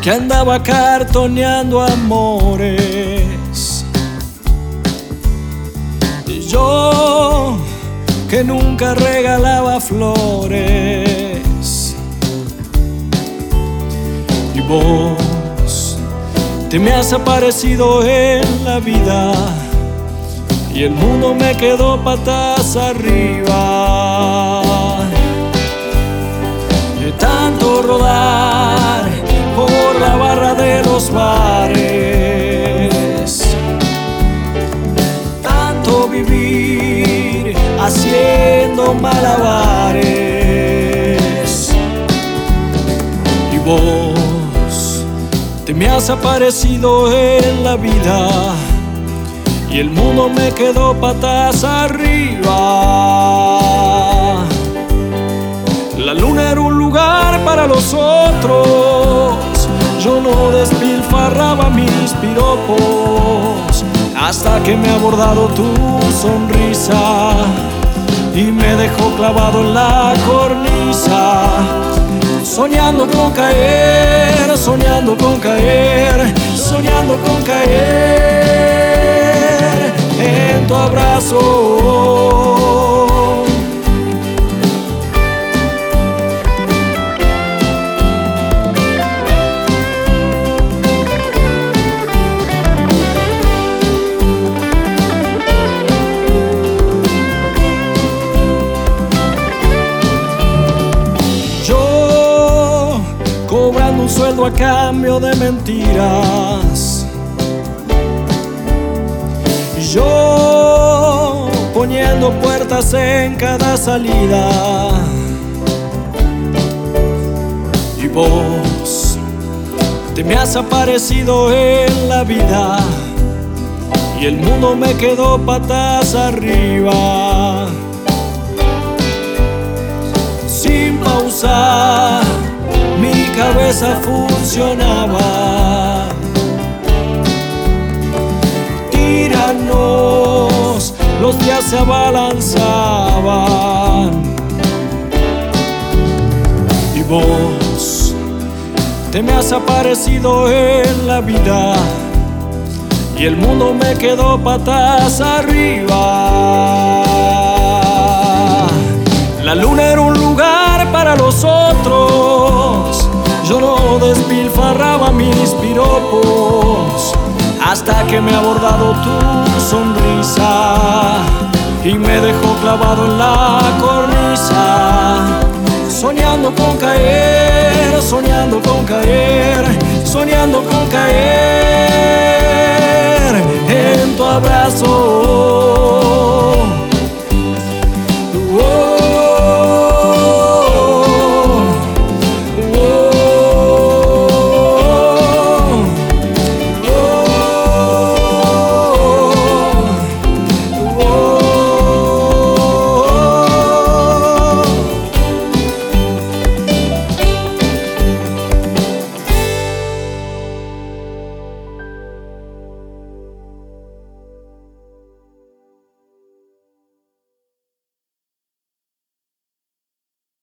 que andaba cartoneando amores. Y yo que nunca regalaba flores. Y vos te me has aparecido en la vida y el mundo me quedó patas arriba. Haciendo malabares. Y vos te me has aparecido en la vida y el mundo me quedó patas arriba. La luna era un lugar para los otros. Yo no despilfarraba mis piropos hasta que me ha abordado tu sonrisa y me dejó clavado en la cornisa. Soñando con caer, soñando con caer, soñando con caer en tu abrazo. Cobrando un sueldo a cambio de mentiras. Yo poniendo puertas en cada salida. Y vos te me has aparecido en la vida. Y el mundo me quedó patas arriba. Sin pausar, funcionaba. Tiranos, los días se abalanzaban. Y vos te me has aparecido en la vida. Y el mundo me quedó patas arriba. La luna era un lugar para los otros. Despilfarraba mis piropos hasta que me ha abordado tu sonrisa y me dejó clavado en la cornisa. Soñando con caer, soñando con caer, soñando con caer en tu abrazo.